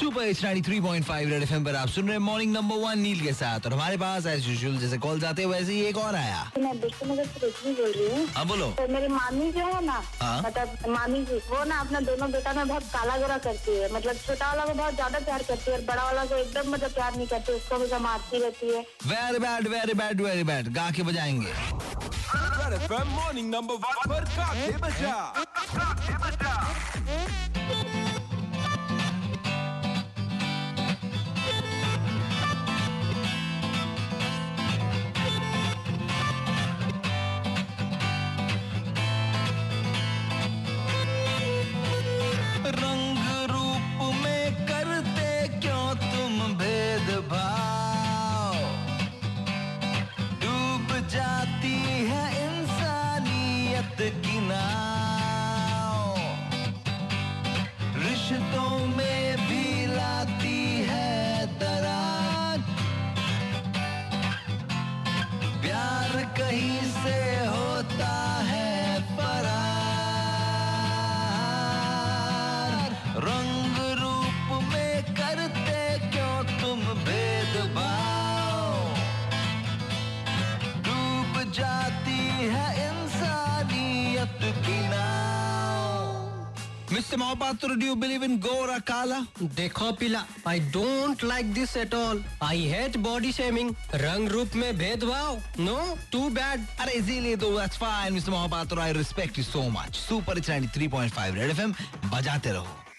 Super H nine three point five Red F पर आप सुन रहे हैं मॉर्निंग नंबर वन नील के साथ। और हमारे पास एज यूजुअल जैसे कॉल जाते हैं वैसे ही एक और आया। मैं बिल्कुल नगर से रोशनी बोल रही हूँ। हाँ बोलो। तो मेरी मामी जो है ना हाँ। मतलब मामी जी वो ना अपना दोनों बेटा में बहुत काला गोरा करती है। मतलब छोटा वाला को बहुत ज़्यादा प्यार करती है और बड़ा वाला को एकदम मतलब प्यार नहीं करती उसको भी मारती रहती है। Very bad very bad very bad गा के बजाएँगे मॉर्निंग नंबर वन पर रिश्तों में mister Mohapatra do you believe in गोरा काला देखो पिला I don't like this at all I hate body shaming रंग रूप में भेदभाव नो टू बैड अरे इजीली तो that's fine mister Mohapatra I respect you so much super 93.5 Red FM बजाते रहो।